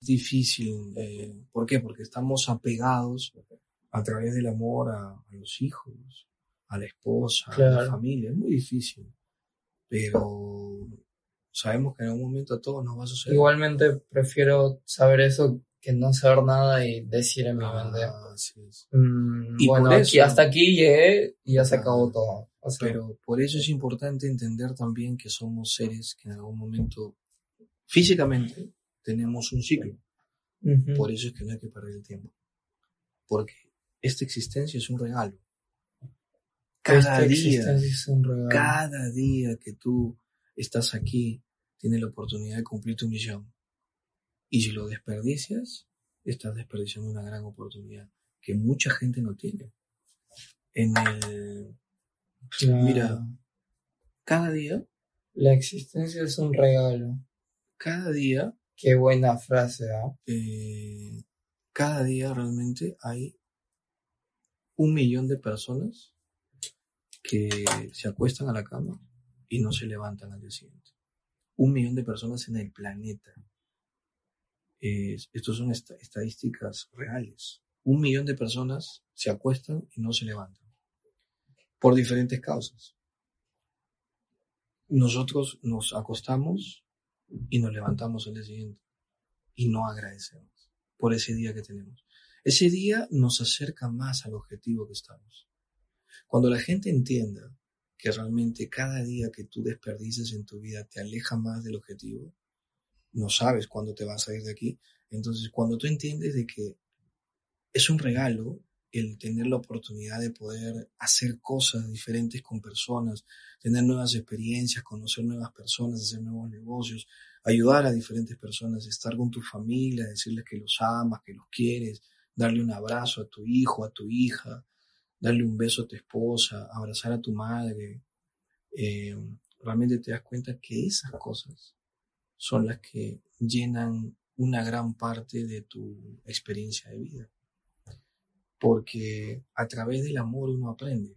difícil. Eh, ¿Por qué? Porque estamos apegados a través del amor a, a los hijos, a la esposa, a la Claro. familia. Es muy difícil. Pero sabemos que en algún momento a todos nos va a suceder. Igualmente prefiero saber eso que no saber nada y decir en mi mente. Ah, es. "Mm, Y bueno, por aquí, eso- hasta aquí llegué y ya se Ah, acabó todo. O sea, Pero por eso es importante entender también que somos seres que en algún momento físicamente tenemos un ciclo. ujú. Por eso es que no hay que perder el tiempo. Porque esta existencia es un regalo. Cada Esta día, es un regalo. cada día que tú estás aquí, tienes la oportunidad de cumplir tu misión. Y si lo desperdicias, estás desperdiciando una gran oportunidad que mucha gente no tiene. En el, Claro. mira, cada día, La existencia es un regalo. cada día, Qué buena frase, ¿ah? eh, cada día realmente hay un millón de personas que se acuestan a la cama y no se levantan al día siguiente. Un millón de personas en el planeta. Es- estos son esta- estadísticas reales. Un millón de personas se acuestan y no se levantan. Por diferentes causas. Nosotros nos acostamos y nos levantamos al día siguiente y no agradecemos por ese día que tenemos. Ese día nos acerca más al objetivo que estamos. Cuando la gente entienda que realmente cada día que tú desperdices en tu vida te aleja más del objetivo, no sabes cuándo te vas a ir de aquí. Entonces, cuando tú entiendes de que es un regalo el tener la oportunidad de poder hacer cosas diferentes con personas, tener nuevas experiencias, conocer nuevas personas, hacer nuevos negocios, ayudar a diferentes personas, estar con tu familia, decirles que los amas, que los quieres, darle un abrazo a tu hijo, a tu hija, darle un beso a tu esposa, abrazar a tu madre. Eh, realmente te das cuenta que esas cosas son las que llenan una gran parte de tu experiencia de vida. Porque a través del amor uno aprende.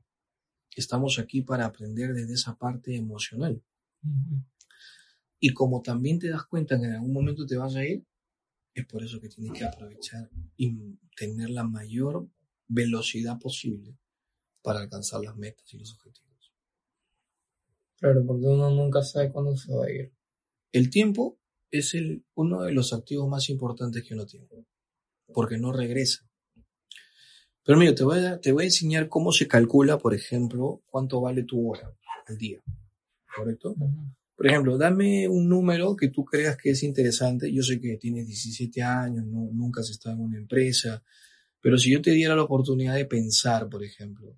Estamos aquí para aprender desde esa parte emocional. Y como también te das cuenta que en algún momento te vas a ir, es por eso que tienes que aprovechar y tener la mayor velocidad posible para alcanzar las metas y los objetivos. Claro, porque uno nunca sabe cuándo se va a ir. El tiempo es el, uno de los activos más importantes que uno tiene, porque no regresa. Pero mira, te voy, a, te voy a enseñar cómo se calcula, por ejemplo, cuánto vale tu hora al día. ¿Correcto? Por ejemplo, dame un número que tú creas que es interesante. Yo sé que tienes 17 años, no, nunca has estado en una empresa, pero si yo te diera la oportunidad de pensar, por ejemplo,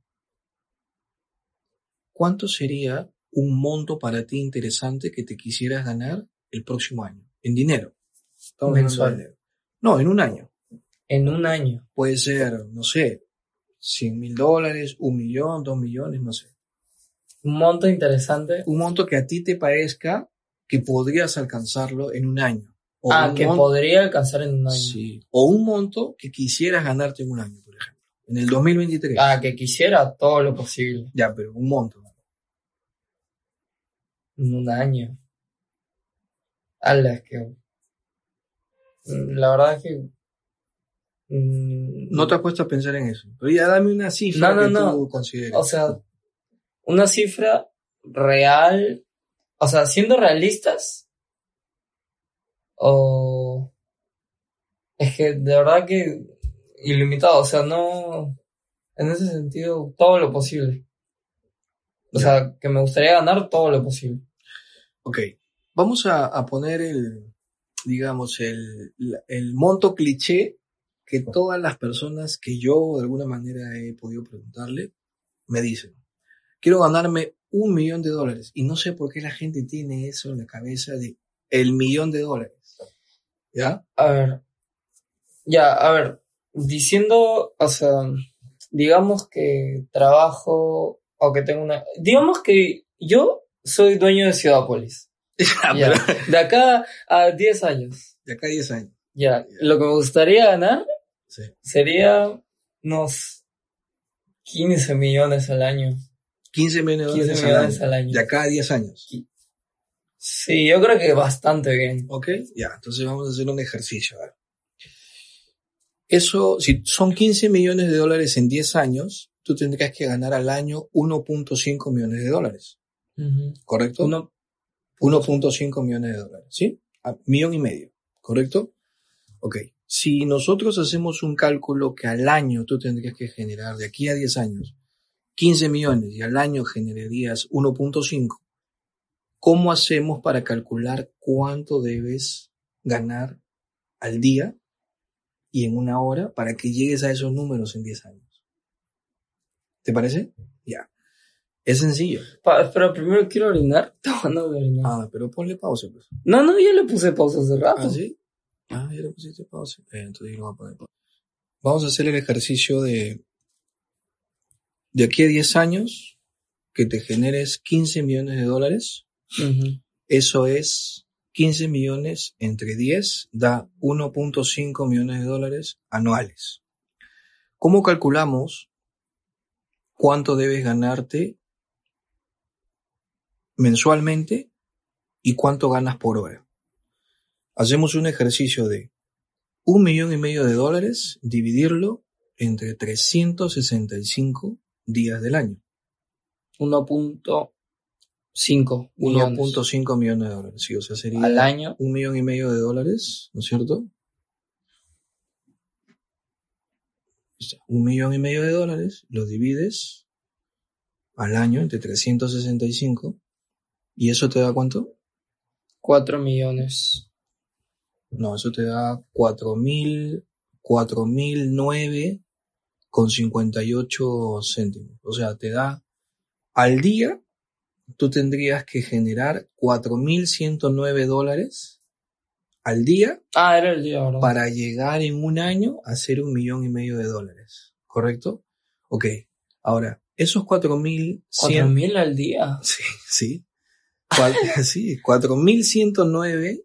¿cuánto sería un monto para ti interesante que te quisieras ganar el próximo año? En dinero. Estamos de Mensual. dinero. No, en un año. En un año. Puede ser, no sé, 100 mil dólares, un millón, dos millones, no sé. Un monto interesante. Un monto que a ti te parezca que podrías alcanzarlo en un año. O ah, un que podría alcanzar en un año. Sí. O un monto que quisieras ganarte en un año, por ejemplo. En el 2023. Ah, que quisiera todo lo posible. Ya, pero un monto. En un año. Ala, es que. mm, La verdad es que. Mm, No te has puesto a pensar en eso. Pero ya dame una cifra No, no, que no. tú consideres. O sea, una cifra real. O sea, siendo realistas. O. Es que de verdad que. Ilimitado. O sea, no. En ese sentido, todo lo posible. O sea, que me gustaría ganar todo lo posible. Ok. Vamos a, a poner el, digamos, el, el monto cliché que todas las personas que yo de alguna manera he podido preguntarle me dicen. Quiero ganarme un millón de dólares. Y no sé por qué la gente tiene eso en la cabeza de el millón de dólares. ¿Ya? A ver. Ya, a ver. Diciendo, o sea, digamos que trabajo o que tengo una. Digamos que yo soy dueño de Ciudadpolis. Ya. pero De acá a 10 años. de acá a 10 años. Ya. Lo que me gustaría ganar Sí. sería unos 15 millones al año. 15 millones de 15 dólares al millones año. al año. De acá a 10 años. Sí, yo creo que bastante bien. ¿Ok? Ya, entonces vamos a hacer un ejercicio. Eso, si son 15 millones de dólares en 10 años, tú tendrías que ganar al año 1.5 millones de dólares. ¿Correcto? Uno, 1.5 millones de dólares, ¿sí? A millón y medio, ¿correcto? Ok. Si nosotros hacemos un cálculo que al año tú tendrías que generar de aquí a 10 años 15 millones y al año generarías 1.5, ¿cómo hacemos para calcular cuánto debes ganar al día y en una hora para que llegues a esos números en 10 años? ¿Te parece? Ya. Es sencillo. pa- pero primero quiero orinar. Estaba no de orinar. Ah, pero ponle pausa, pues. No, no, ya le puse pausa hace rato. ¿Ah, sí? Ah, ya le pusiste pausa. Eh, entonces yo voy a poner pausa. Vamos a hacer el ejercicio de de aquí a 10 años que te generes 15 millones de dólares. Ujú. Eso es 15 millones entre 10 da 1.5 millones de dólares anuales. ¿Cómo calculamos cuánto debes ganarte mensualmente y cuánto ganas por hora? Hacemos un ejercicio de un millón y medio de dólares, dividirlo entre 365 días del año. 1.5 millones 1.5 millones de dólares. Sí, o sea, sería al año. un millón y medio de dólares, ¿no es cierto? Un millón y medio de dólares, lo divides al año entre 365 y eso te da cuánto? 4 millones. No, eso te da 4000, 4009 con 58 céntimos. O sea, te da al día, tú tendrías que generar 4109 dólares al día Ah, era el día, ¿verdad? para llegar en un año a ser un millón y medio de dólares. ¿Correcto? Ok. Ahora, esos 4100 4.000 al día. Sí, sí. Sí, 4.109,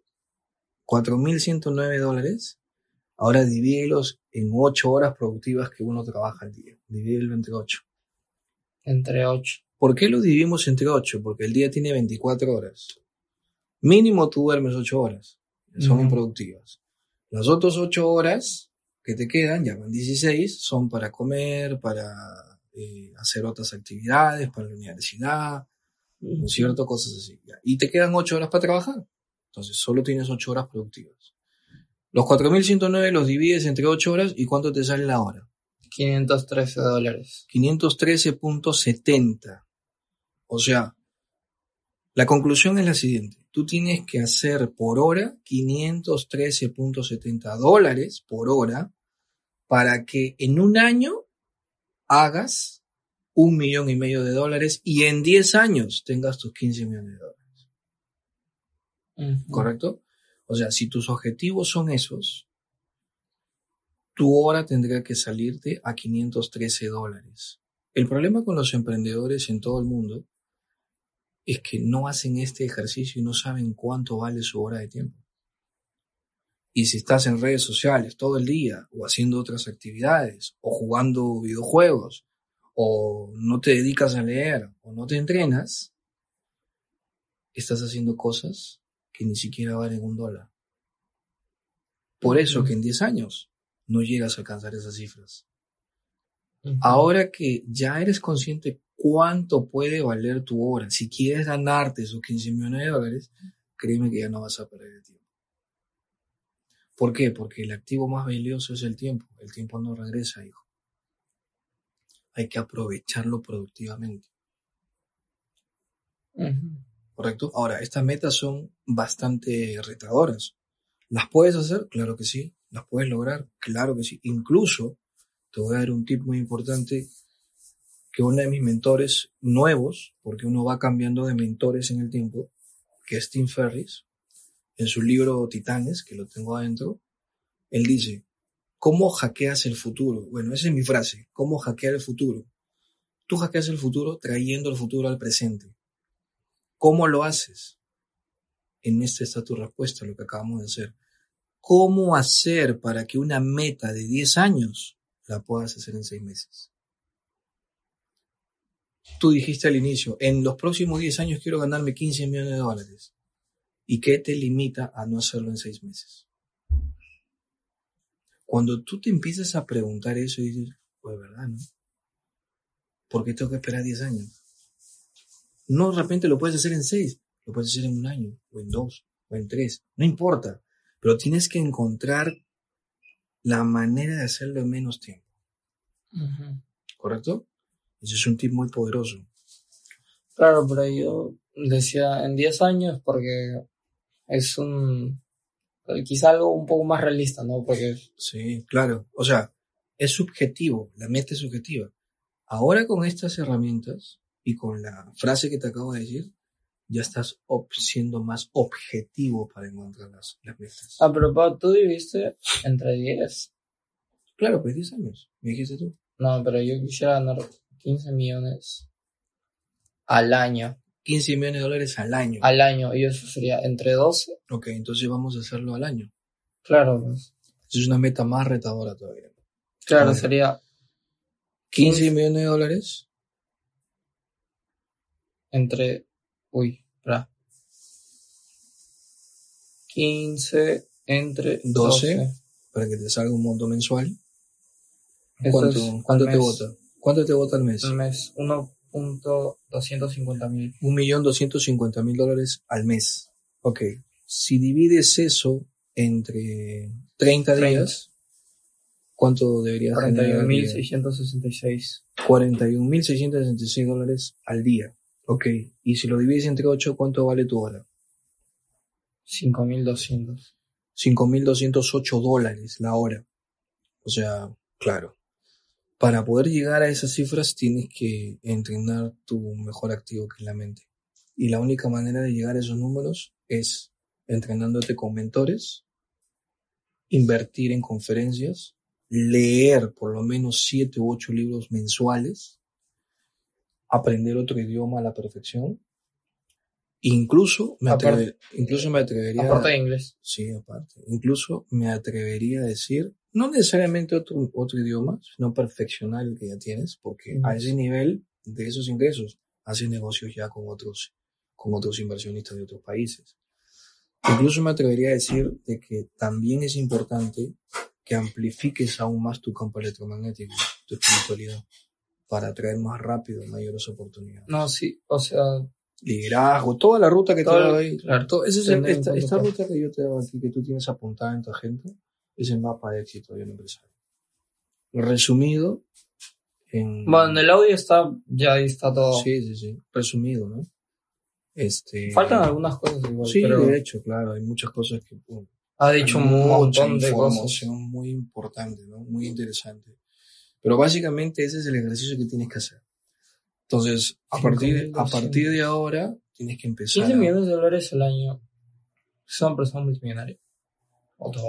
4.109 dólares. Ahora divídelos en 8 horas productivas que uno trabaja al día. Divídelo entre 8. Entre 8. ¿Por qué lo dividimos entre 8? Porque el día tiene 24 horas. Mínimo tú duermes 8 horas. Son Ujú. improductivas. Las otras 8 horas que te quedan, ya van 16, son para comer, para eh, hacer otras actividades, para la universidad, ¿no es cierto? Cosas así. ya. Y te quedan 8 horas para trabajar. Entonces, solo tienes 8 horas productivas. Los 4.109 los divides entre 8 horas y ¿cuánto te sale la hora? 513 dólares. 513.70. O sea, la conclusión es la siguiente. Tú tienes que hacer por hora 513.70 dólares por hora para que en un año hagas un millón y medio de dólares y en 10 años tengas tus 15 millones de dólares. ¿Correcto? O sea, si tus objetivos son esos, tu hora tendrá que salirte a 513 dólares. El problema con los emprendedores en todo el mundo es que no hacen este ejercicio y no saben cuánto vale su hora de tiempo. Y si estás en redes sociales todo el día, o haciendo otras actividades, o jugando videojuegos, o no te dedicas a leer, o no te entrenas, estás haciendo cosas que ni siquiera valen un dólar. Por eso que en 10 años no llegas a alcanzar esas cifras. Ahora que ya eres consciente cuánto puede valer tu hora, si quieres ganarte esos 15 millones de dólares, créeme que ya no vas a perder el tiempo. ¿Por qué? Porque el activo más valioso es el tiempo. El tiempo no regresa, hijo. Hay que aprovecharlo productivamente. ¿Correcto? Ahora, estas metas son bastante retadoras. ¿Las puedes hacer? Claro que sí. ¿Las puedes lograr? Claro que sí. Incluso, te voy a dar un tip muy importante que uno de mis mentores nuevos, porque uno va cambiando de mentores en el tiempo, que es Tim Ferris, en su libro Titanes, que lo tengo adentro, él dice, ¿cómo hackeas el futuro? Bueno, esa es mi frase, ¿cómo hackear el futuro? Tú hackeas el futuro trayendo el futuro al presente. ¿Cómo lo haces? En esta está tu respuesta, lo que acabamos de hacer. ¿Cómo hacer para que una meta de 10 años la puedas hacer en 6 meses? Tú dijiste al inicio, en los próximos 10 años quiero ganarme 15 millones de dólares. ¿Y qué te limita a no hacerlo en seis meses? Cuando tú te empiezas a preguntar eso y dices, pues verdad, ¿no? ¿Por qué tengo que esperar 10 años? No de repente lo puedes hacer en seis, lo puedes hacer en un año, o en dos, o en tres, no importa. Pero tienes que encontrar la manera de hacerlo en menos tiempo. ¿Correcto? Ese es un tip muy poderoso. Claro, pero yo decía en 10 años porque es un quizá algo un poco más realista, ¿no? Porque sí, claro, o sea, es subjetivo, la meta es subjetiva. Ahora con estas herramientas y con la frase que te acabo de decir, ya estás siendo más objetivo para encontrar las, metas. Ah, pero pa, tú viviste entre 10. Claro, pues 10 años, me dijiste tú. No, pero yo quisiera ganar 15 millones al año. 15 millones de dólares al año. Al año, y eso sería entre 12. Ok, entonces vamos a hacerlo al año. Claro, pues. Es una meta más retadora todavía. Claro, sería 15 millones de dólares. Entre Uy, espera. 15 entre 12, para que te salga un monto mensual. ¿Cuánto, ¿cuánto te vota? ¿Cuánto te vota al mes? Al mes, 1.250 mil. 1.250 mil dólares al mes. Ok. Si divides eso entre 30, días, ¿cuánto deberías 41.666. 41.666 dólares al día. Ok, y si lo divides entre 8, ¿cuánto vale tu hora? 5.200. 5.208 dólares la hora. O sea, claro. Para poder llegar a esas cifras tienes que entrenar tu mejor activo que es la mente. Y la única manera de llegar a esos números es entrenándote con mentores, invertir en conferencias, leer por lo menos 7 u 8 libros mensuales aprender otro idioma a la perfección. Incluso me, incluso me atrevería. Aparte de inglés. Sí, aparte. Incluso me atrevería a decir, no necesariamente otro, otro idioma, sino perfeccionar el que ya tienes, porque a ese nivel de esos ingresos haces negocios ya con otros, con otros inversionistas de otros países. Incluso me atrevería a decir de que también es importante que amplifiques aún más tu campo electromagnético, tu espiritualidad para atraer más rápido mayores oportunidades. No, sí, o sea... Liderazgo, toda la ruta que te he ahí. Claro, esa es esta, esta ruta que yo te doy aquí, que tú tienes apuntada en tu agenda, es el mapa de éxito de un empresario. Resumido en... Bueno, en el audio está, ya ahí está todo. Sí, sí, sí. Resumido, ¿no? Este... Faltan algunas cosas igual. Sí, de hecho, claro, hay muchas cosas que... ha dicho un montón de cosas. muy importante, ¿no? Muy interesante. Pero básicamente ese es el ejercicio que tienes que hacer. Entonces, a partir, a partir de ahora, tienes que empezar. 15 millones de dólares al año son personas multimillonarias.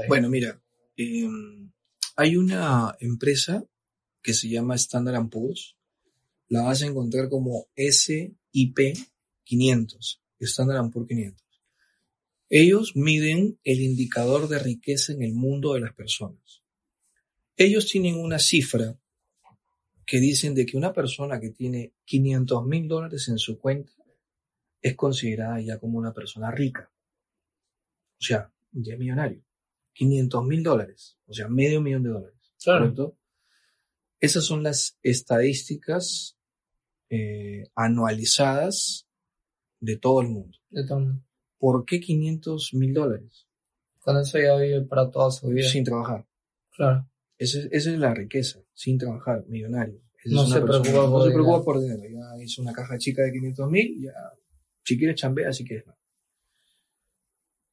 Bueno, mira, em, hay una empresa que se llama Standard Poor's. La vas a encontrar como SIP 500, Standard Poor's 500. Ellos miden el indicador de riqueza en el mundo de las personas. Ellos tienen una cifra que dicen de que una persona que tiene 500 mil dólares en su cuenta es considerada ya como una persona rica. O sea, ya millonario. 500 mil dólares, o sea, medio millón de dólares. ¿Correcto? Esas son las estadísticas eh, anualizadas de todo el mundo. De todo el mundo. ¿Por qué 500 mil dólares? Con eso ya vive para toda su vida. Sin trabajar. Claro. Esa es, la riqueza, sin trabajar, millonario. no, se preocupa, no se preocupa por dinero. Ya hizo una caja chica de 500 mil, ya, si quieres chambea, si quieres no.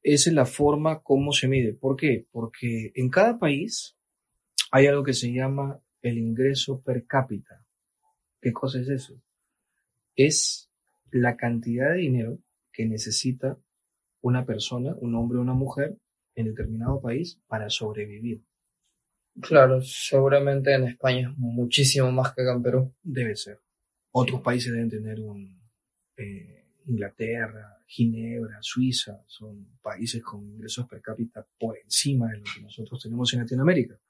Esa es la forma como se mide. ¿Por qué? Porque en cada país hay algo que se llama el ingreso per cápita. ¿Qué cosa es eso? Es la cantidad de dinero que necesita una persona, un hombre o una mujer en determinado país para sobrevivir. Claro, seguramente en España es muchísimo más que acá en Perú. Debe ser. Otros países deben tener un... Eh, Inglaterra, Ginebra, Suiza, son países con ingresos per cápita por encima de lo que nosotros tenemos en Latinoamérica.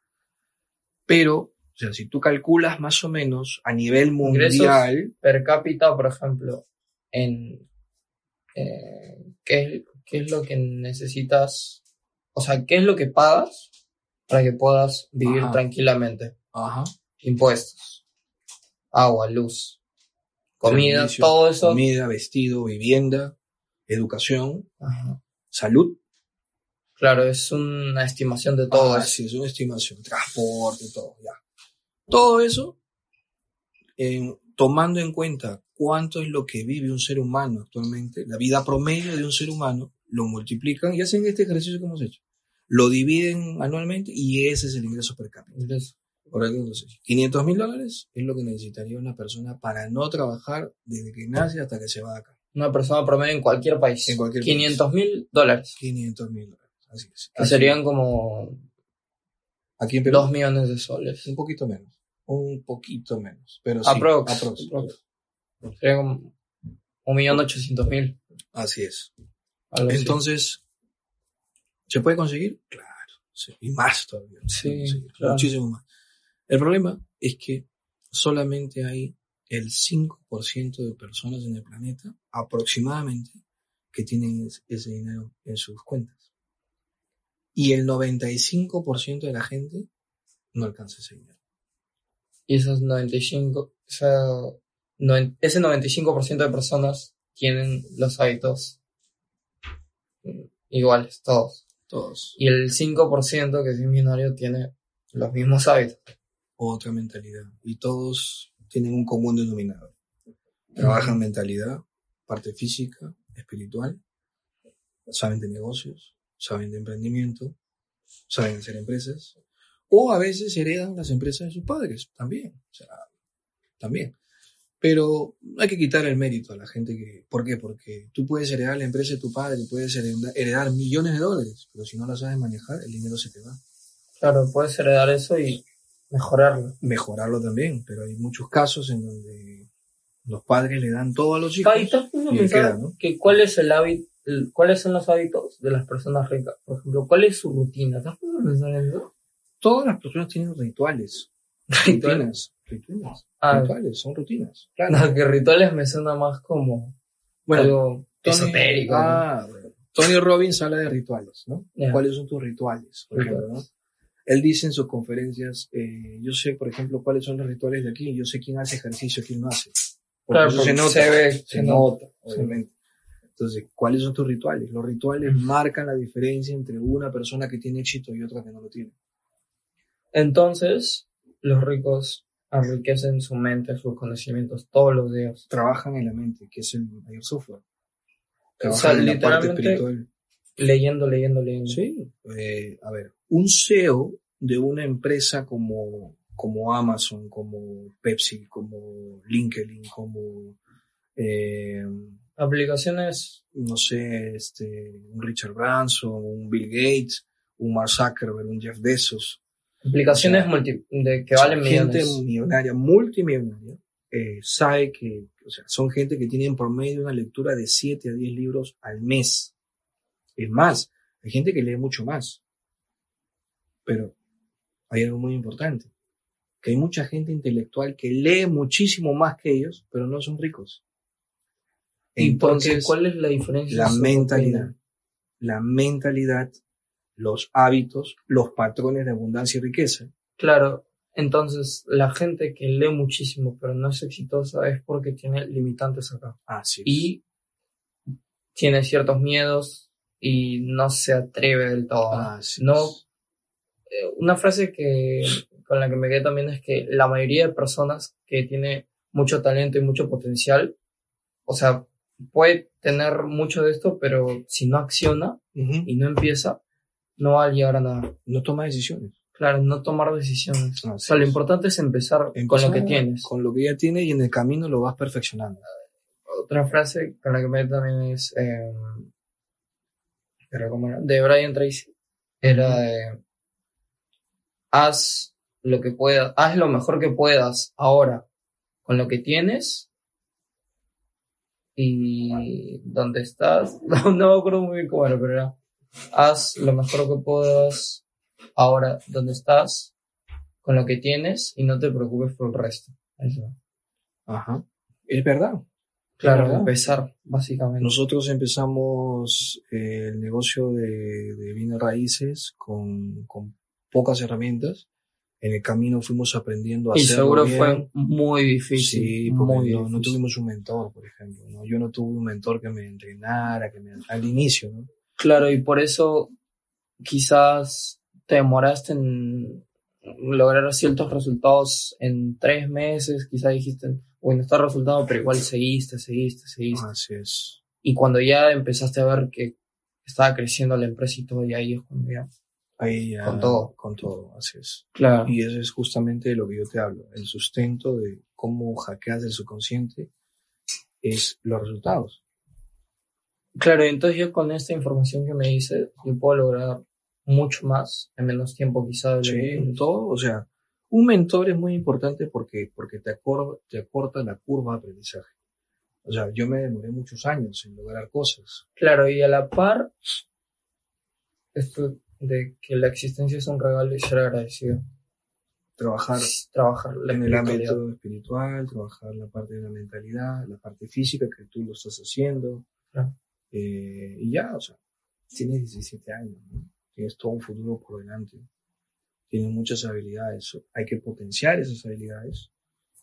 Pero, o sea, si tú calculas más o menos a nivel mundial... per cápita, por ejemplo, en... Eh, ¿qué, qué es lo que necesitas, o sea, qué es lo que pagas para que puedas vivir Ajá. tranquilamente. Ajá. Impuestos, agua, luz, comida, todo eso. Comida, vestido, vivienda, educación, Ajá. salud. Claro, es una estimación de todo Ah, eso. sí, es una estimación. Transporte, todo, ya. Todo eso, tomando en cuenta cuánto es lo que vive un ser humano actualmente, la vida promedio de un ser humano, lo multiplican y hacen este ejercicio que hemos hecho. Lo dividen anualmente y ese es el ingreso per cápita. Entonces, Por ahí entonces, 500 mil dólares es lo que necesitaría una persona para no trabajar desde que nace hasta que se va de acá. Una persona promedio en cualquier país. En cualquier 500 mil dólares. 500 mil dólares. Así es. Que serían como aquí en Perú, 2 millones de soles. un poquito menos. Un poquito menos. Pero sí, Aprox. aprox. Aprox. Serían como un millón ochocientos mil. Así es. algo. Entonces, ¿se puede conseguir? Claro. sí, Y más todavía. Sí, claro. Muchísimo más. El problema es que solamente hay el 5% de personas en el planeta, aproximadamente, que tienen es- ese dinero en sus cuentas. Y el 95% de la gente no alcanza ese dinero. Y esos 95, o sea, noven- ese 95% de personas tienen los hábitos mm, iguales, todos. Todos. Y el 5% que es millonario tiene los mismos hábitos. Otra mentalidad. Y todos tienen un común denominador. Trabajan mentalidad, parte física, espiritual, saben de negocios, saben de emprendimiento, saben hacer empresas, o a veces heredan las empresas de sus padres, también, o sea, también. Pero hay que quitar el mérito a la gente que, ¿por qué? Porque tú puedes heredar la empresa de tu padre, puedes heredar, heredar millones de dólares, pero si no la sabes manejar, el dinero se te va. Claro, puedes heredar eso y mejorarlo. Mejorarlo también, pero hay muchos casos en donde los padres le dan todo a los hijos. Y queda, ¿no? que cuál es el hábito, el- cuáles son los hábitos de las personas ricas. Por ejemplo, ¿cuál es su rutina? ¿Estás pensar en eso? Todas las personas tienen rituales. Rutinas. Rutinas. Ah, Rituales, son rutinas. no, que rituales me suena más como Bueno, algo Tony- esotérico. Ah. Tony Robbins habla de rituales, ¿no? ¿Cuáles son tus rituales? Ejemplo, ¿no? Él dice en sus conferencias, eh, yo sé, por ejemplo, cuáles son los rituales de aquí, yo sé quién hace ejercicio, quién no hace. Porque Claro, eso porque se nota, se ve, se se nota, obviamente. Entonces, ¿cuáles son tus rituales? Los rituales marcan la diferencia entre una persona que tiene éxito y otra que no lo tiene. Entonces, los ricos enriquecen su mente, sus conocimientos todos los días. Trabajan en la mente, que es el mayor software. O sea, Trabajan en la parte espiritual. Leyendo, leyendo, leyendo. Sí, eh, a ver, un CEO de una empresa como, como Amazon, como Pepsi, como LinkedIn, como, eh, Aplicaciones, no sé, este, un Richard Branson, un Bill Gates, un Mark Zuckerberg, un Jeff Bezos. Sea, multi- de que valen gente millones. millonaria, multimillonaria, eh, sabe que, o sea, son gente que tienen por medio una lectura de 7 a 10 libros al mes. Es más, hay gente que lee mucho más. Pero hay algo muy importante, que hay mucha gente intelectual que lee muchísimo más que ellos, pero no son ricos. ¿Y por qué? Entonces, cuál es la diferencia? la mentalidad, la mentalidad, los hábitos, los patrones de abundancia y riqueza, Claro, entonces la gente que lee muchísimo pero no es exitosa es porque tiene limitantes acá. así es. Y tiene ciertos miedos y no se atreve del todo. ¿no? Así no es. eh, una frase que con la que me quedé también es que la mayoría de personas que tiene mucho talento y mucho potencial, o sea, puede tener mucho de esto, pero si no acciona y no empieza, no va a llegar a nada. no toma decisiones. Claro, no tomar decisiones. O sea, lo importante es empezar, con lo que tienes. Con lo que ya tienes y en el camino lo vas perfeccionando. Otra frase con la que me también es eh, de Brian Tracy. Era de haz lo que puedas, haz lo mejor que puedas ahora con lo que tienes y donde estás. No, no me acuerdo muy bien cómo era, pero era haz lo mejor que puedas ahora donde estás con lo que tienes y no te preocupes por el resto. Eso. Ajá. Es verdad. Claro, ¿verdad? empezar, básicamente. Nosotros empezamos eh, el negocio de, de bienes raíces con, con pocas herramientas. En el camino fuimos aprendiendo a y hacerlo seguro bien. fue muy difícil. Sí, porque muy no, no tuvimos un mentor, por ejemplo. ¿no? Yo no tuve un mentor que me entrenara, que me al inicio, ¿no? Claro, y por eso quizás te demoraste en lograr ciertos resultados en tres meses, quizás dijiste, bueno, está resultado, pero igual seguiste, seguiste, seguiste. Así es. Y cuando ya empezaste a ver que estaba creciendo la empresa y todo, y ahí es cuando ya... Ahí ya, Con todo. Con todo, así es. Claro. Y eso es justamente de lo que yo te hablo. El sustento de cómo hackeas el subconsciente es los resultados. Claro, entonces yo con esta información que me dices, yo puedo lograr mucho más en menos tiempo quizás. de Sí, todo, o sea, un mentor es muy importante porque, porque te, acor- te acorta la curva de aprendizaje. O sea, yo me demoré muchos años en lograr cosas. Claro, y a la par, esto de que la existencia es un regalo y ser agradecido. Trabajar Trabajar la en el ámbito espiritual, trabajar la parte de la mentalidad, la parte física que tú lo estás haciendo. Claro. Eh, y ya, o sea, tienes 17 años, ¿no? tienes todo un futuro por delante, tienes muchas habilidades, hay que potenciar esas habilidades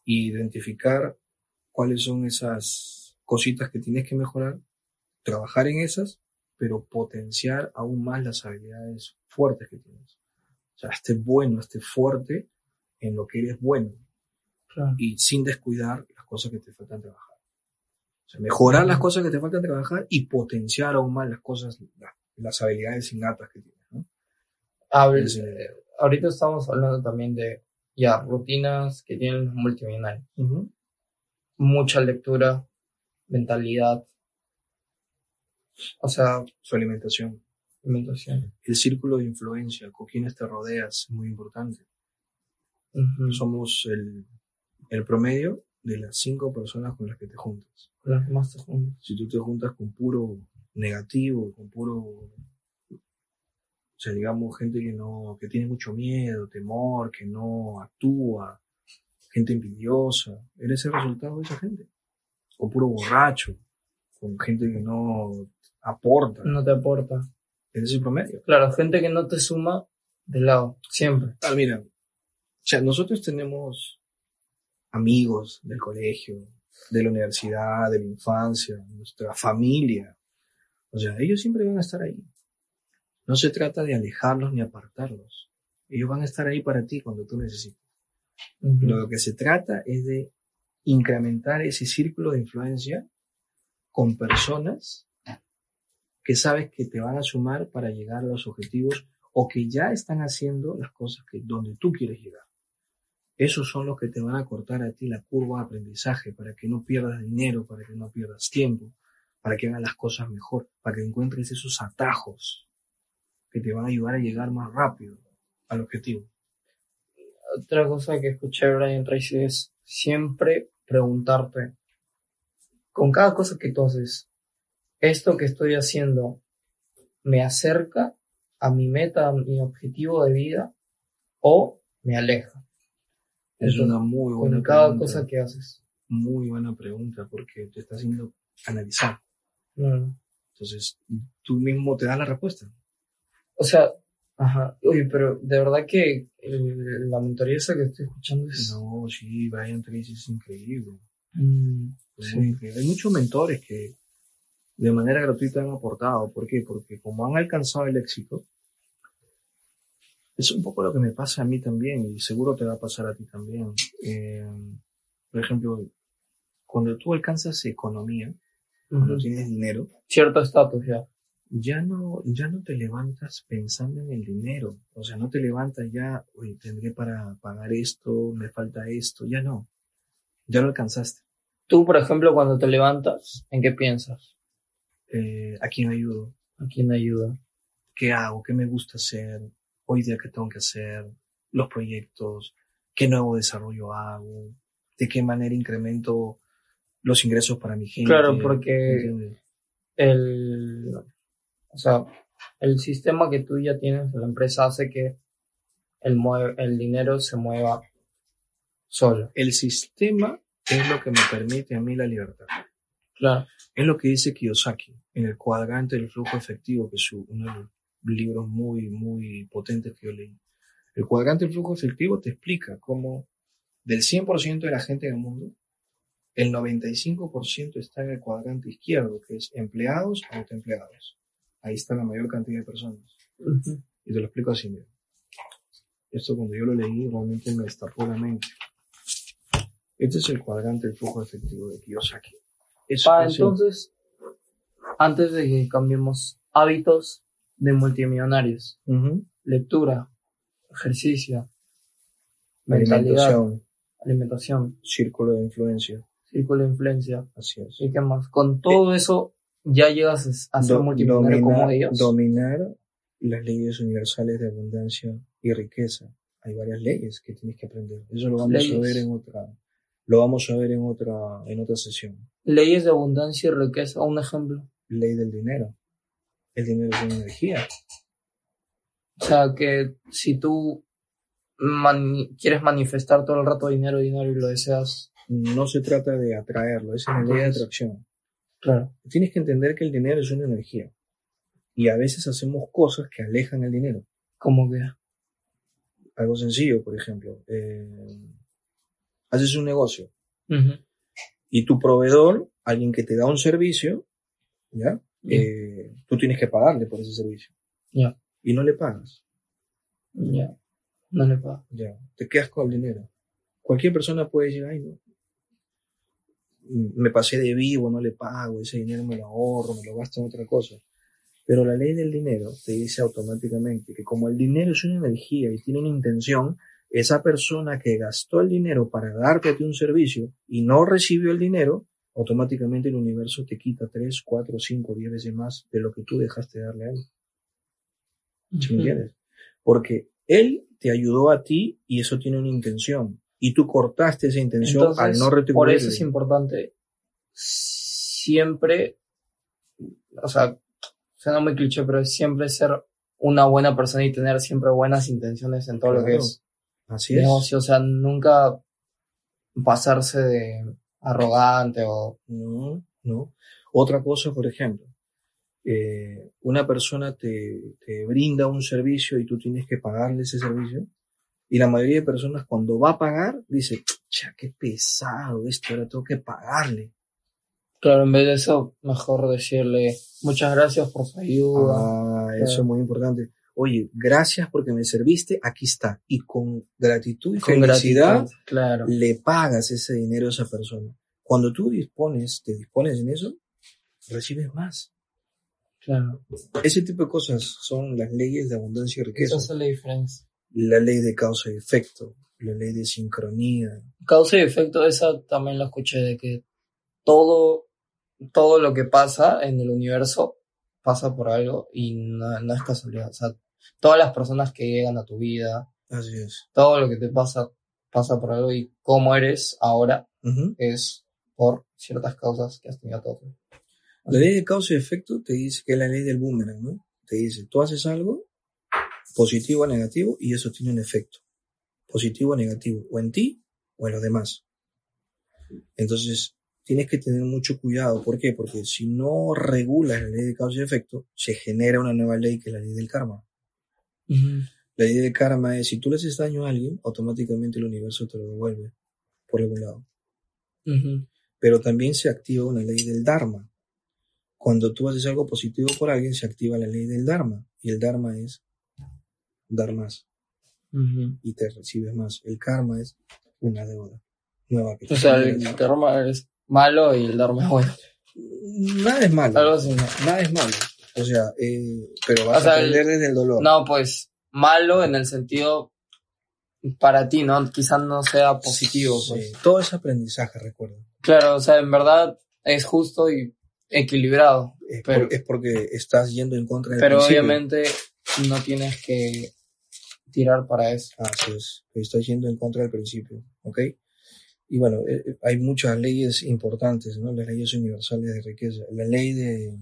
y identificar cuáles son esas cositas que tienes que mejorar, trabajar en esas, pero potenciar aún más las habilidades fuertes que tienes. O sea, esté bueno, esté fuerte en lo que eres bueno Claro. y sin descuidar las cosas que te faltan trabajar. O sea, mejorar las cosas que te faltan trabajar y potenciar aún más las cosas, la- las habilidades innatas que tienes. ¿no? Habl- eh, ahorita estamos hablando también de ya rutinas que tienen los multimillonarios. Mucha lectura, mentalidad. O sea, Su alimentación, alimentación. el círculo de influencia, con quienes te rodeas, es muy importante. Somos el, el promedio de las cinco personas con las que te juntas. Con las que más te juntas. Si tú te juntas con puro negativo, con puro, o sea, digamos, gente que no, que tiene mucho miedo, temor, que no actúa, gente envidiosa, eres el resultado de esa gente. Con puro borracho, con gente que no aporta, No te aporta. eres el promedio. Claro, gente que no te suma de lado, siempre. Ah, mira, o sea, nosotros tenemos amigos del colegio, de la universidad, de la infancia, nuestra familia. O sea, ellos siempre van a estar ahí. No se trata de alejarlos ni apartarlos. Ellos van a estar ahí para ti cuando tú necesites. Lo que se trata es de incrementar ese círculo de influencia con personas que sabes que te van a sumar para llegar a los objetivos o que ya están haciendo las cosas que donde tú quieres llegar. Esos son los que te van a cortar a ti la curva de aprendizaje para que no pierdas dinero, para que no pierdas tiempo, para que hagas las cosas mejor, para que encuentres esos atajos que te van a ayudar a llegar más rápido al objetivo. Otra cosa que escuché Brian Tracy es siempre preguntarte, con cada cosa que tú haces, ¿esto que estoy haciendo me acerca a mi meta, a mi objetivo de vida o me aleja? Es Entonces, una muy buena Con cada pregunta. cosa que haces. Muy buena pregunta porque te está haciendo analizar. Entonces, tú mismo te das la respuesta. O sea, ajá, oye, pero de verdad que el- la mentoría esa que estoy escuchando es... No, sí, Brian Tracy es increíble. Mm, Es sí. increíble. Hay muchos mentores que de manera gratuita han aportado. ¿Por qué? Porque como han alcanzado el éxito, es un poco lo que me pasa a mí también y seguro te va a pasar a ti también. Eh, por ejemplo, cuando tú alcanzas economía, cuando tienes dinero, Cierto estatus ya. ya no, ya no te levantas pensando en el dinero. O sea, no te levantas ya, oye, tendré para pagar esto, me falta esto, ya no. Ya lo alcanzaste. Tú, por ejemplo, cuando te levantas, ¿en qué piensas? Eh, ¿A quién ayudo? ¿A quién ayuda? ¿Qué hago? ¿Qué me gusta hacer? Hoy día qué tengo que hacer, los proyectos, qué nuevo desarrollo hago, de qué manera incremento los ingresos para mi gente. Claro, porque-. El, o sea, el sistema que tú ya tienes en la empresa hace que el, el dinero se mueva solo. El sistema es lo que me permite a mí la libertad. Claro. Es lo que dice Kiyosaki en el cuadrante del flujo efectivo, que es su- uno de los libros muy, muy potentes que yo leí. El cuadrante del flujo efectivo te explica cómo del 100% de la gente del mundo, el 95% está en el cuadrante izquierdo, que es empleados, autoempleados. Ahí está la mayor cantidad de personas. Y te lo explico así, mira. Esto cuando yo lo leí realmente me destapó la mente. Este es el cuadrante del flujo efectivo de Kiyosaki. Eso el- entonces, antes de que cambiemos hábitos de multimillonarios, lectura, ejercicio, Alimentación, alimentación, círculo de influencia. círculo de influencia, Así es. ¿y qué más? Con todo eso, ya llegas a ser multimillonario como dominar, ellos. dominar las leyes universales de abundancia y riqueza. Hay varias leyes que tienes que aprender. Eso lo vamos a ver en otra, lo vamos a ver en otra, en otra sesión. Leyes de abundancia y riqueza, un ejemplo. Ley del dinero. El dinero es una energía. O sea, que si tú mani- quieres manifestar todo el rato dinero, dinero y lo deseas, No se trata de atraerlo, es una ley de Entonces- atracción. claro. Tienes que entender que el dinero es una energía. Y a veces hacemos cosas que alejan el dinero. Como que, Algo sencillo, por ejemplo. eh, haces un negocio y tu proveedor, alguien que te da un servicio, ¿ya? Eh, tú tienes que pagarle por ese servicio. Ya. Y no le pagas. ya, no le pago. Ya. Te quedas con el dinero. Cualquier persona puede decir, ay, no. Me pasé de vivo, no le pago, ese dinero me lo ahorro, me lo gasto en otra cosa. Pero la ley del dinero te dice automáticamente que como el dinero es una energía y tiene una intención, esa persona que gastó el dinero para darte un servicio y no recibió el dinero, automáticamente el universo te quita 3, 4, 5, 10 veces más de lo que tú dejaste de darle a él. ¿Sí me entiendes? Porque él te ayudó a ti y eso tiene una intención. Y tú cortaste esa intención Entonces, al no por retribuirle. eso es importante siempre, o sea, suena muy cliché, pero es siempre ser una buena persona y tener siempre buenas intenciones en todo lo que es Así es. negocio, o sea, nunca pasarse de arrogante o No, no. Otra cosa, por ejemplo, eh, una persona te, te brinda un servicio y tú tienes que pagarle ese servicio. Y la mayoría de personas cuando va a pagar dice, cha, qué pesado esto, ahora tengo que pagarle. claro, en vez de eso, mejor decirle muchas gracias por su ayuda. Ah, eso Claro. es muy importante. Oye, gracias porque me serviste, aquí está. Y con gratitud y con felicidad gratitud, claro. le pagas ese dinero a esa persona. Cuando tú dispones, te dispones en eso, recibes más. Claro. Ese tipo de cosas son las leyes de abundancia y riqueza. Esa es la diferencia. La ley de causa y efecto, la ley de sincronía. Causa y efecto, esa también la escuché, de que todo, todo lo que pasa en el universo pasa por algo y no, no es casualidad. O sea, todas las personas que llegan a tu vida, Así es. todo lo que te pasa, pasa por algo y cómo eres ahora es por ciertas causas que has tenido todo. La ley de causa y efecto te dice que es la ley del boomerang, ¿no? Te dice, tú haces algo, positivo o negativo, y eso tiene un efecto. Positivo o negativo, o en ti o en los demás. Entonces, tienes que tener mucho cuidado. ¿Por qué? Porque si no regulas la ley de causa y efecto, se genera una nueva ley que es la ley del karma. La ley del karma es, si tú le haces daño a alguien, automáticamente el universo te lo devuelve por algún lado. Pero también se activa una ley del dharma. Cuando tú haces algo positivo por alguien, se activa la ley del dharma. Y el dharma es dar más y te recibes más. El karma es una deuda nueva que O sea, el karma es malo y el dharma es bueno. Nada es malo. Algo así, ¿no? Nada es malo. O sea, eh, pero vas O sea, a el- aprender desde el dolor. No, pues malo en el sentido para ti, ¿no? Quizás no sea positivo. Sí, Pues. Todo es aprendizaje, recuerda. Claro, o sea, en verdad es justo y equilibrado. Es, Pero- por- es porque estás yendo en contra del Pero principio. obviamente no tienes que tirar para eso. Así es, estás yendo en contra del principio, ¿ok? Y bueno, eh, eh, hay muchas leyes importantes, ¿no? Las leyes universales de riqueza, la ley de,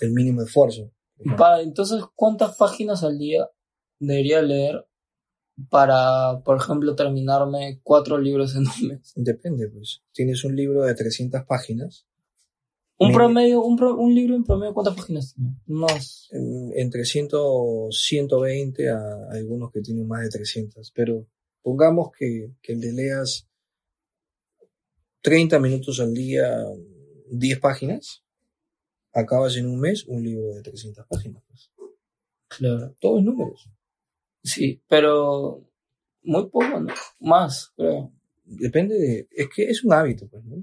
del mínimo esfuerzo. Pa- entonces, ¿cuántas páginas al día debería leer para, por ejemplo, terminarme cuatro libros en un mes? Depende, pues. Tienes un libro de 300 páginas, Un promedio, un, pro- un libro en promedio, ¿cuántas páginas tiene? En- entre 100, 120 a algunos que tienen más de 300, pero pongamos que, que le leas 30 minutos al día, 10 páginas, acabas en un mes un libro de 300 páginas. pues. Claro. Todos números. Sí, pero muy poco, ¿no? Más, creo. Depende de... Es que es un hábito, pues, ¿no?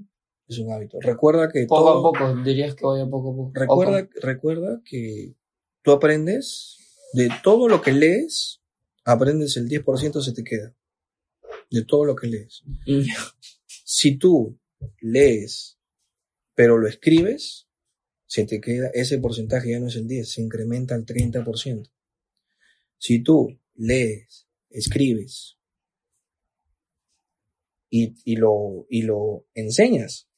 Es un hábito. Recuerda que Poco todo... a poco, dirías que vaya poco a poco. Recuerda, recuerda que tú aprendes de todo lo que lees, aprendes el 10% se te queda. De todo lo que lees. Mm, Si tú lees, pero lo escribes, se te queda, ese porcentaje ya no es el 10, se incrementa al 30%. Si tú lees, escribes y, y, lo, y lo enseñas,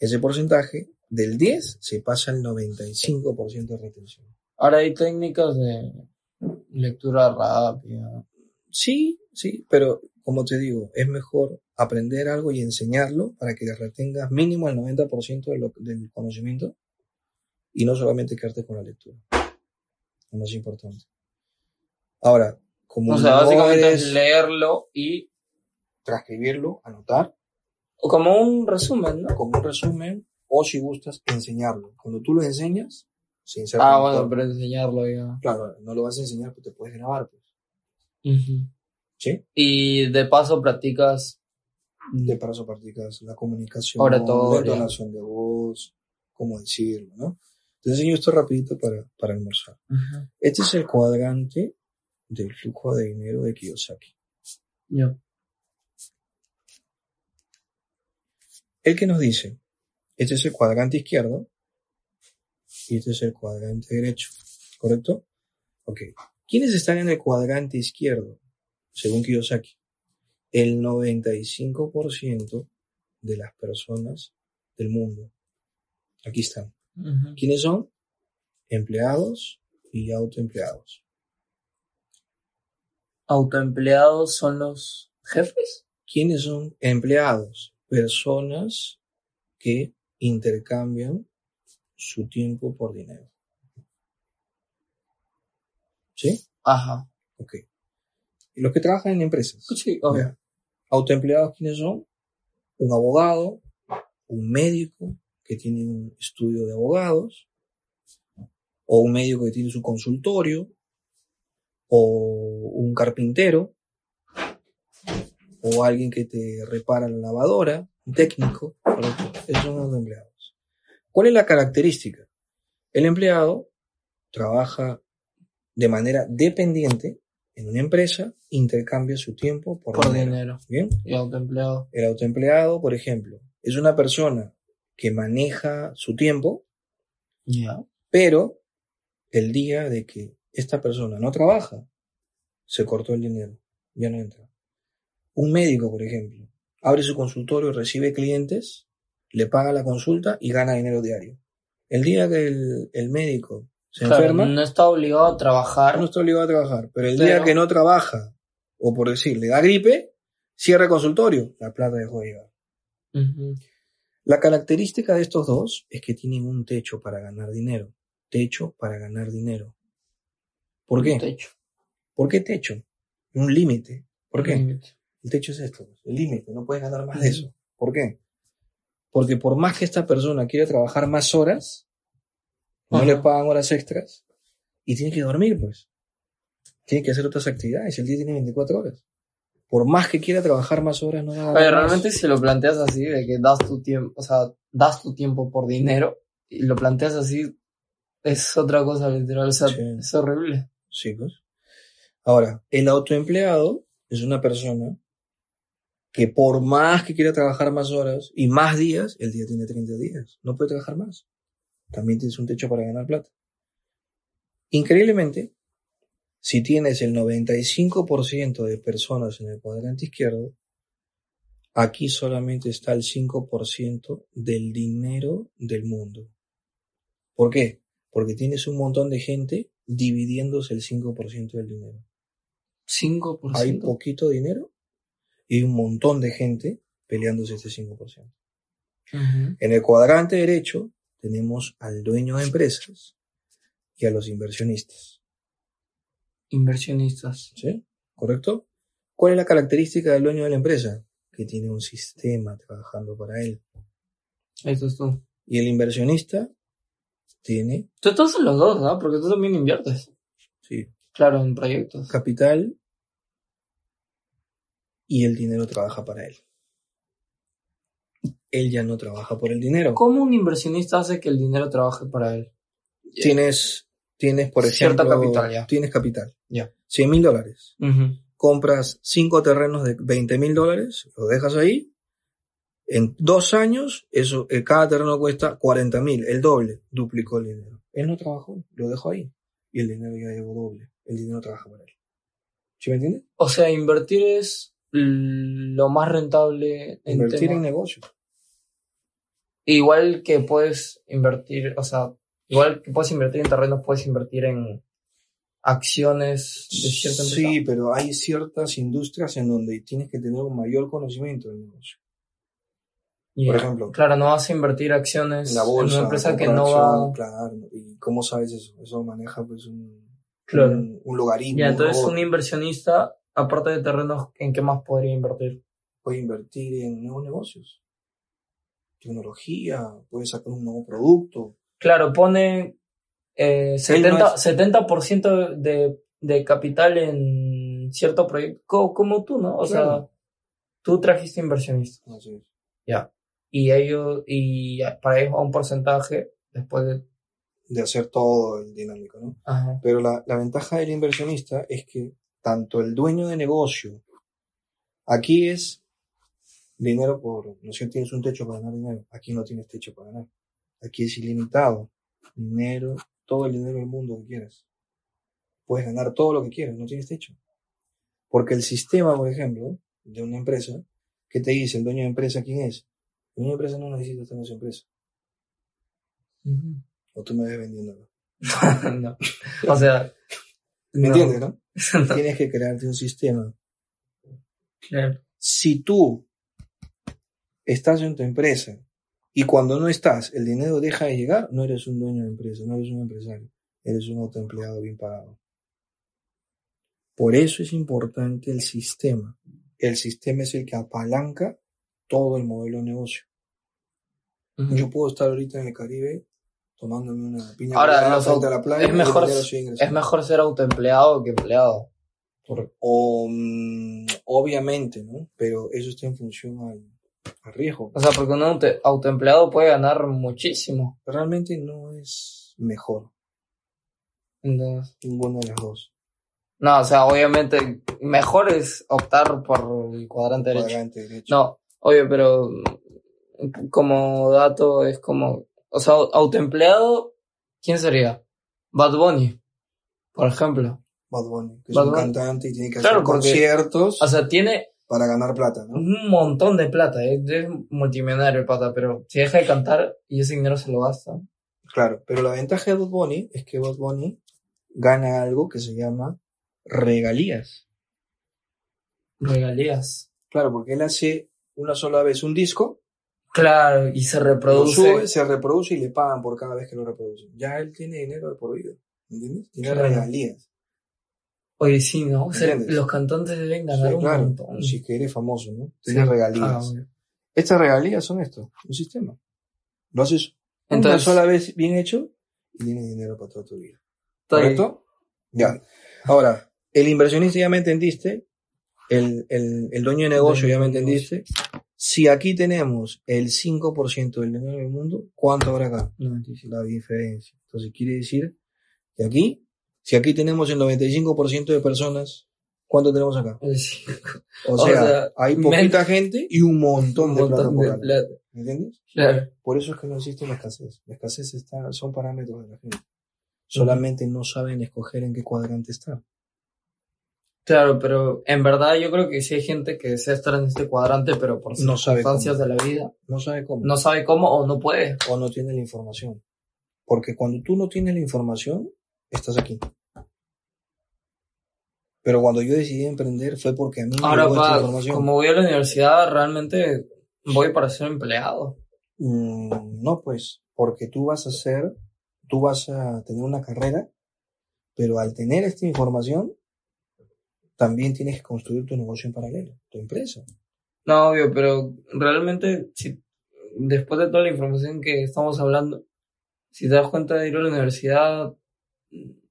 ese porcentaje del 10 se pasa al 95% de retención. Ahora hay técnicas de lectura rápida. Sí, sí, pero como te digo, es mejor aprender algo y enseñarlo para que retengas mínimo el 90% de lo- del conocimiento y no solamente quedarte con la lectura. Lo más importante. Ahora, como O sea, no básicamente eres es leerlo y transcribirlo, anotar, o como un resumen, ¿no? como un resumen, o si gustas, enseñarlo. Cuando tú lo enseñas, se inserta Ah, bueno, pero enseñarlo ya. Claro, no lo vas a enseñar, pero te puedes grabar, pues. ¿Sí? Y de paso practicas de paso practicas la comunicación, Oratoria. la entonación de voz, cómo decirlo, ¿no? Te enseño esto rapidito para, para almorzar. Este es el cuadrante del flujo de dinero de Kiyosaki. Yo. El que nos dice, este es el cuadrante izquierdo y este es el cuadrante derecho, ¿correcto? Ok. ¿Quiénes están en el cuadrante izquierdo? Según Kiyosaki, el 95% de las personas del mundo. Aquí están. ¿Quiénes son? Empleados y autoempleados. Autoempleados son los jefes. ¿Quiénes son empleados? Personas que intercambian su tiempo por dinero. ¿Sí? Ajá. Ok. Y los que trabajan en empresas. Sí, obvio. Autoempleados, ¿quiénes son? Un abogado, un médico que tiene un estudio de abogados, o un médico que tiene su consultorio, o un carpintero, o alguien que te repara la lavadora, un técnico, esos son los empleados. ¿Cuál es la característica? El empleado trabaja de manera dependiente en una empresa, intercambia su tiempo por, Por dinero. dinero. Bien. Y autoempleado. El autoempleado, por ejemplo, es una persona que maneja su tiempo, Ya. pero el día de que esta persona no trabaja, se cortó el dinero, ya no entra. Un médico, por ejemplo, abre su consultorio, recibe clientes, le paga la consulta y gana dinero diario. El día que el, el médico se Claro, enferma, no está obligado a trabajar. no está obligado a trabajar, pero el Pero- día que no trabaja, o por decir, le da gripe, cierra el consultorio, la plata dejó de llegar. La característica de estos dos es que tienen un techo para ganar dinero. Techo para ganar dinero. ¿Por qué? techo. ¿Por qué techo? Un límite. ¿Por qué? El techo es esto, el límite, no puedes ganar más de eso. ¿Por qué? Porque por más que esta persona quiera trabajar más horas, no Ajá. le pagan horas extras y tiene que dormir, pues. Tiene que hacer otras actividades. El día tiene 24 horas. Por más que quiera trabajar más horas, no va a más. realmente si lo planteas así, de que das tu tiempo, o sea, das tu tiempo por dinero, y lo planteas así, es otra cosa literal, o sea, Sí. es horrible. Sí, pues. Ahora, el autoempleado es una persona que por más que quiera trabajar más horas y más días, el día tiene 30 días, no puede trabajar más. También tienes un techo para ganar plata. Increíblemente, si tienes el 95% de personas en el cuadrante izquierdo, aquí solamente está el 5% del dinero del mundo. ¿Por qué? Porque tienes un montón de gente dividiéndose el 5% del dinero. 5%. Hay poquito dinero y un montón de gente peleándose este 5%. Ujú. En el cuadrante derecho tenemos al dueño de empresas y a los inversionistas. Inversionistas. ¿Sí? ¿Correcto? ¿Cuál es la característica del dueño de la empresa? Que tiene un sistema trabajando para él. Eso es tú. Y el inversionista tiene, Tú estás en los dos, ¿no? Porque tú también inviertes. sí, Claro, en proyectos. capital y el dinero trabaja para él. Él ya no trabaja por el dinero. ¿Cómo un inversionista hace que el dinero trabaje para él? Tienes, tienes, por Cierta ejemplo, capital, ya. tienes capital. Ya. 100 mil dólares. Compras cinco terrenos de 20 mil dólares, lo dejas ahí, en dos años, eso, eh, cada terreno cuesta 40 mil, el doble, duplicó el dinero. Él no trabajó, lo dejó ahí, y el dinero ya llegó doble, el dinero trabaja para él. ¿Sí me entiendes? O sea, invertir es lo más rentable en Invertir tema- en negocios. Igual que puedes invertir, o sea, igual que puedes invertir en terrenos, puedes invertir en acciones de cierta empresa. Sí, pero hay ciertas industrias en donde tienes que tener un mayor conocimiento del negocio. Por ejemplo, Claro, no vas a invertir acciones en la bolsa, en una empresa que no va. Claro, ¿y cómo sabes eso? Eso maneja pues un, Claro. un, un logaritmo. Ya, un entonces robot. un inversionista, aparte de terrenos, ¿en qué más podría invertir? puede invertir en nuevos negocios. Tecnología, puede sacar un nuevo producto. Claro, pone eh, 70%, no es- 70% de, de capital en cierto proyecto, co- como, tú, ¿no? O sea, Claro. tú trajiste inversionistas. Así es. Ya. Y ellos, y para ellos va un porcentaje después de. De hacer todo el dinámico, ¿no? Ajá. Pero la, la ventaja del inversionista es que tanto el dueño de negocio, aquí es dinero por, no sé, tienes un techo para ganar dinero, aquí no tienes techo para ganar. Aquí es ilimitado. Dinero, todo el dinero del mundo que quieras. Puedes ganar todo lo que quieras, no tienes techo. Porque el sistema, por ejemplo, de una empresa, ¿qué te dice el dueño de empresa quién es? El dueño de empresa no necesita tener su empresa. O tú me ves vendiéndolo. no. O sea. ¿Me no. entiendes, no? No, Tienes que crearte un sistema claro. si tú estás en tu empresa y cuando no estás el dinero deja de llegar, no eres un dueño de empresa, no eres un empresario, eres un autoempleado bien pagado. Por eso es importante el sistema. El sistema es el que apalanca todo el modelo de negocio. Yo puedo estar ahorita en el Caribe tomándome una piña Ahora, frente a au- la playa es mejor-. Es mejor ser autoempleado que empleado. Por- O, mm, obviamente, ¿no? Pero eso está en función al, al riesgo. o sea, porque un auto- autoempleado puede ganar muchísimo. realmente no es mejor Entonces, ninguna de las dos. no, o sea, obviamente, mejor es optar por el cuadrante derecho. Cuadrante derecho. No, oye, pero como dato es como, o sea, autoempleado, ¿quién sería? Bad Bunny, por ejemplo. Bad Bunny, que es un Bunny. cantante y tiene que Claro, hacer porque- conciertos O sea, tiene para ganar plata, ¿no? un montón de plata, ¿eh? es multimillonario el pata, pero si deja de cantar y ese dinero se lo gasta. Claro, pero la ventaja de Bad Bunny es que Bad Bunny gana algo que se llama regalías. Regalías. Claro, porque él hace una sola vez un disco, Claro, y se lo reproduce. sube, se reproduce y le pagan por cada vez que lo reproduce. Ya él tiene dinero de por vida, ¿entiendes? Tiene Claro. regalías. Oye, sí, ¿no? Los cantantes deben Sí, ganar un claro, montón. si que eres famoso, ¿no? Sí. Tienes regalías. Ah. Estas regalías son esto, un sistema. Lo haces una Entonces- sola vez bien hecho y tienes dinero para toda tu vida. ¿Correcto? Ya. Ahora, el inversionista ya me entendiste, el, el, el dueño de negocio ya me entendiste. Si aquí tenemos el 5% del dinero del mundo, ¿cuánto habrá acá? 95. La diferencia. Entonces quiere decir que aquí, si aquí tenemos el 95% de personas, ¿cuánto tenemos acá? Eh, sí. O O sea, sea, hay poquita gente y un montón Un de plata montón de plata. ¿Me entiendes? Claro. Por eso es que no existe la escasez. La escasez está, son parámetros de la gente. Solamente no saben escoger en qué cuadrante estar. Claro, pero en verdad yo creo que sí hay gente que desea estar en este cuadrante, pero por No circunstancias de la vida No sabe cómo. no sabe cómo o no puede. O no tiene la información. Porque cuando tú no tienes la información, estás aquí. Pero cuando yo decidí emprender fue porque a mí me Ahora, esta pa, información. como voy a la universidad, realmente voy para ser empleado. Mm, no, pues, porque tú vas a hacer, tú vas a tener una carrera, pero al tener esta información, también tienes que construir tu negocio en paralelo, tu empresa. No, obvio, pero realmente, si después de toda la información que estamos hablando, si te das cuenta de ir a la universidad,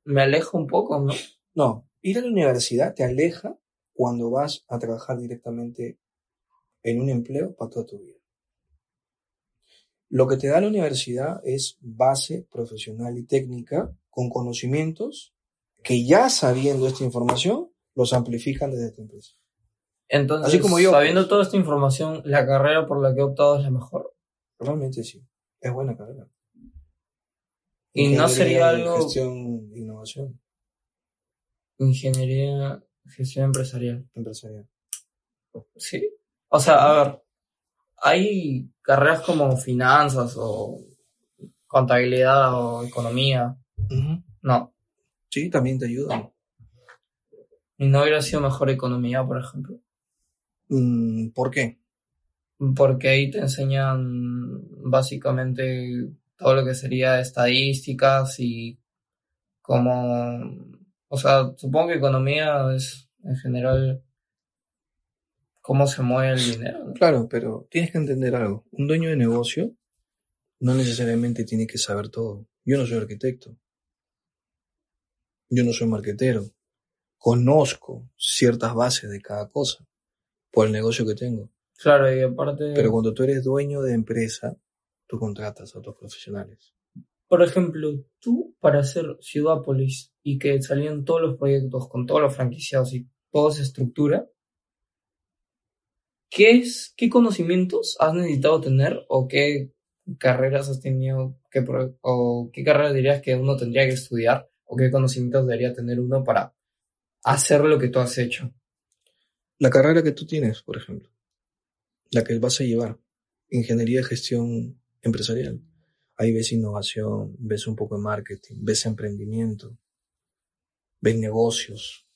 me aleja un poco, ¿no? No, ir a la universidad te aleja cuando vas a trabajar directamente en un empleo para toda tu vida. Lo que te da la universidad es base profesional y técnica con conocimientos que ya sabiendo esta información los amplifican desde tu empresa. Entonces, Así como yo, sabiendo pues. toda esta información, la carrera por la que he optado es la mejor. Realmente sí, es buena carrera. Y no sería algo- Gestión innovación Ingeniería, gestión empresarial. empresarial. Sí. O sea, a ver, hay carreras como finanzas o contabilidad o economía. No. Sí, también te ayudan. Y no hubiera sido mejor economía, por ejemplo. Mm, ¿Por qué? Porque ahí te enseñan básicamente todo lo que sería estadísticas y como, o sea, supongo que economía es en general cómo se mueve el dinero. ¿no? Claro, pero tienes que entender algo. Un dueño de negocio no necesariamente tiene que saber todo. Yo no soy arquitecto. Yo no soy marquetero. Conozco ciertas bases de cada cosa por el negocio que tengo. Claro, y aparte, Pero cuando tú eres dueño de empresa, tú contratas a otros profesionales. por ejemplo, tú para hacer Ciudadpolis y que salían todos los proyectos con todos los franquiciados y toda esa estructura, ¿qué es, qué conocimientos has necesitado tener o qué carreras has tenido que, o qué carreras dirías que uno tendría que estudiar o qué conocimientos debería tener uno para hacer lo que tú has hecho? La carrera que tú tienes, por ejemplo, la que vas a llevar, ingeniería de gestión empresarial. Ahí ves innovación, ves un poco de marketing, ves emprendimiento, ves negocios.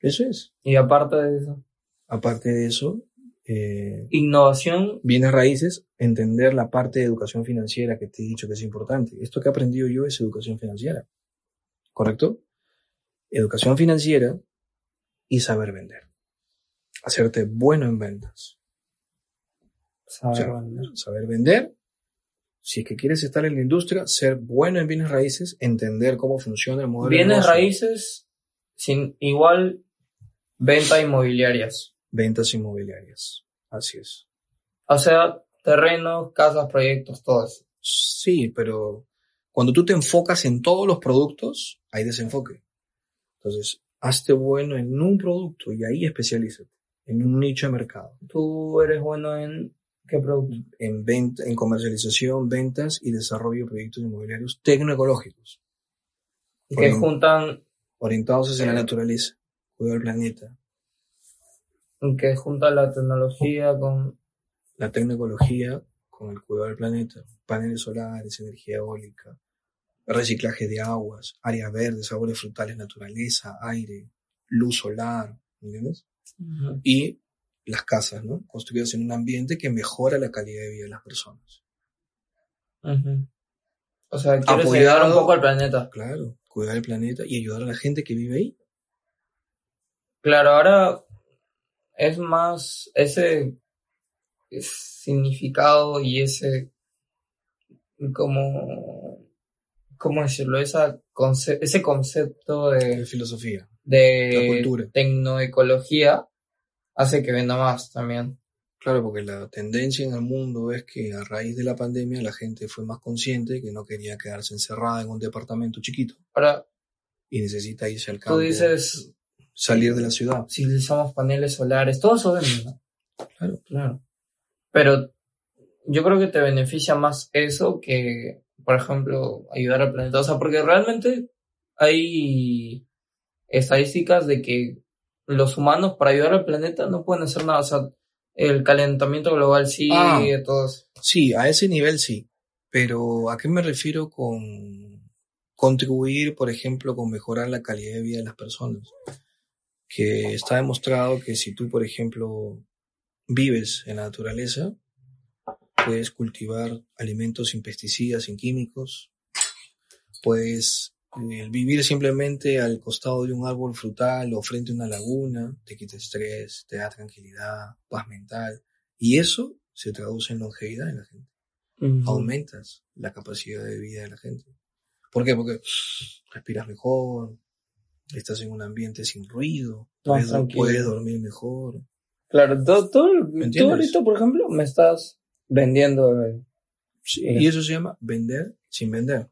Eso es. Y aparte de eso, Aparte de eso, eh, innovación, bienes raíces, entender la parte de educación financiera que te he dicho que es importante. Esto que he aprendido yo es educación financiera. ¿Correcto? Educación financiera y saber vender. Hacerte bueno en ventas. saber O sea, vender. saber vender. Si es que quieres estar en la industria, ser bueno en bienes raíces, entender cómo funciona el modelo de Bienes negocio. raíces, sin, igual venta inmobiliarias. Ventas inmobiliarias. Así es. O sea, terrenos, casas, proyectos, todo eso. Sí, pero cuando tú te enfocas en todos los productos, hay desenfoque. Entonces, hazte bueno en un producto y ahí especialízate, en un nicho de mercado, Tú eres bueno en qué producto. en venta, en comercialización, ventas y desarrollo de proyectos inmobiliarios tecnoecológicos, Que Bueno. juntan, orientados hacia la naturaleza, cuidado del planeta, que juntan la tecnología con, la tecnoecología con el cuidado del planeta, paneles solares, energía eólica, reciclaje de aguas, áreas verdes, sabores frutales, naturaleza, aire, luz solar, ¿entiendes? Y las casas, ¿no? Construidas en un ambiente que mejora la calidad de vida de las personas. Ujú. O sea, quieres ayudar un poco al planeta. Claro, cuidar del planeta y ayudar a la gente que vive ahí. Claro, ahora es más ese significado y ese como cómo decirlo esa conce- ese concepto De de, filosofía. de cultura. tecnoecología hace que venda más también. Claro, porque la tendencia en el mundo es que a raíz de la pandemia la gente fue más consciente que no quería quedarse encerrada en un departamento chiquito Ahora, y necesita irse al campo, tú dices, salir de la ciudad. si utilizamos paneles solares, todo eso vende, ¿no? Claro. Claro. Pero yo creo que te beneficia más eso que, por ejemplo, ayudar al planeta. O sea, porque realmente hay estadísticas de que los humanos para ayudar al planeta no pueden hacer nada. O sea, el calentamiento global sigue, Ah. todo eso. Sí, a ese nivel sí. Pero ¿a qué me refiero con contribuir, por ejemplo, con mejorar la calidad de vida de las personas? Que está demostrado que si tú, por ejemplo, vives en la naturaleza, puedes cultivar alimentos sin pesticidas, sin químicos, puedes eh, vivir simplemente al costado de un árbol frutal o frente a una laguna, te quita estrés, te da tranquilidad, paz mental, y eso se traduce en longevidad en la gente. Aumentas la capacidad de vida de la gente. ¿Por qué? Porque respiras mejor, estás en un ambiente sin ruido, puedes, puedes dormir mejor. Claro, tú, tú, tú ahorita, por ejemplo, me estás vendiendo. eh, Sí, Sí. Y eso se llama vender sin vender.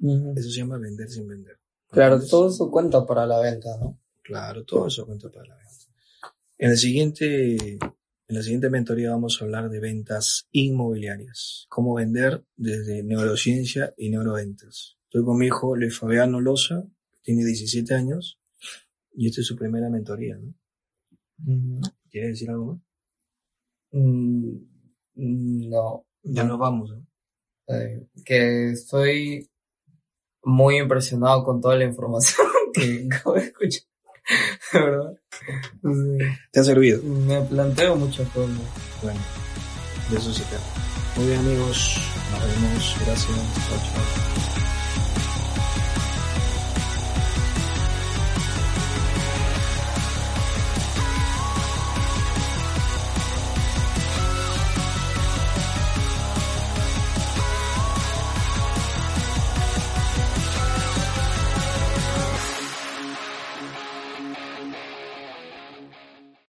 Ujú. Eso se llama vender sin vender. Claro, todo eso cuenta para la venta, ¿no? Claro, todo eso cuenta para la venta. En el siguiente, en la siguiente mentoría vamos a hablar de ventas inmobiliarias. Cómo vender desde neurociencia y neuroventas. Estoy con mi hijo Luis Fabiano Loza, tiene 17 años, y esta es su primera mentoría, ¿no? Ujú. ¿Quiere decir algo más? Mm, No, Ya nos vamos, ¿no? eh, que estoy muy impresionado con toda la información que acabo de escuchar. De verdad. Sí. ¿Te ha servido? Me planteo muchas cosas. Bueno, de eso se trata. Muy bien amigos, nos vemos. Gracias. Chao, chao.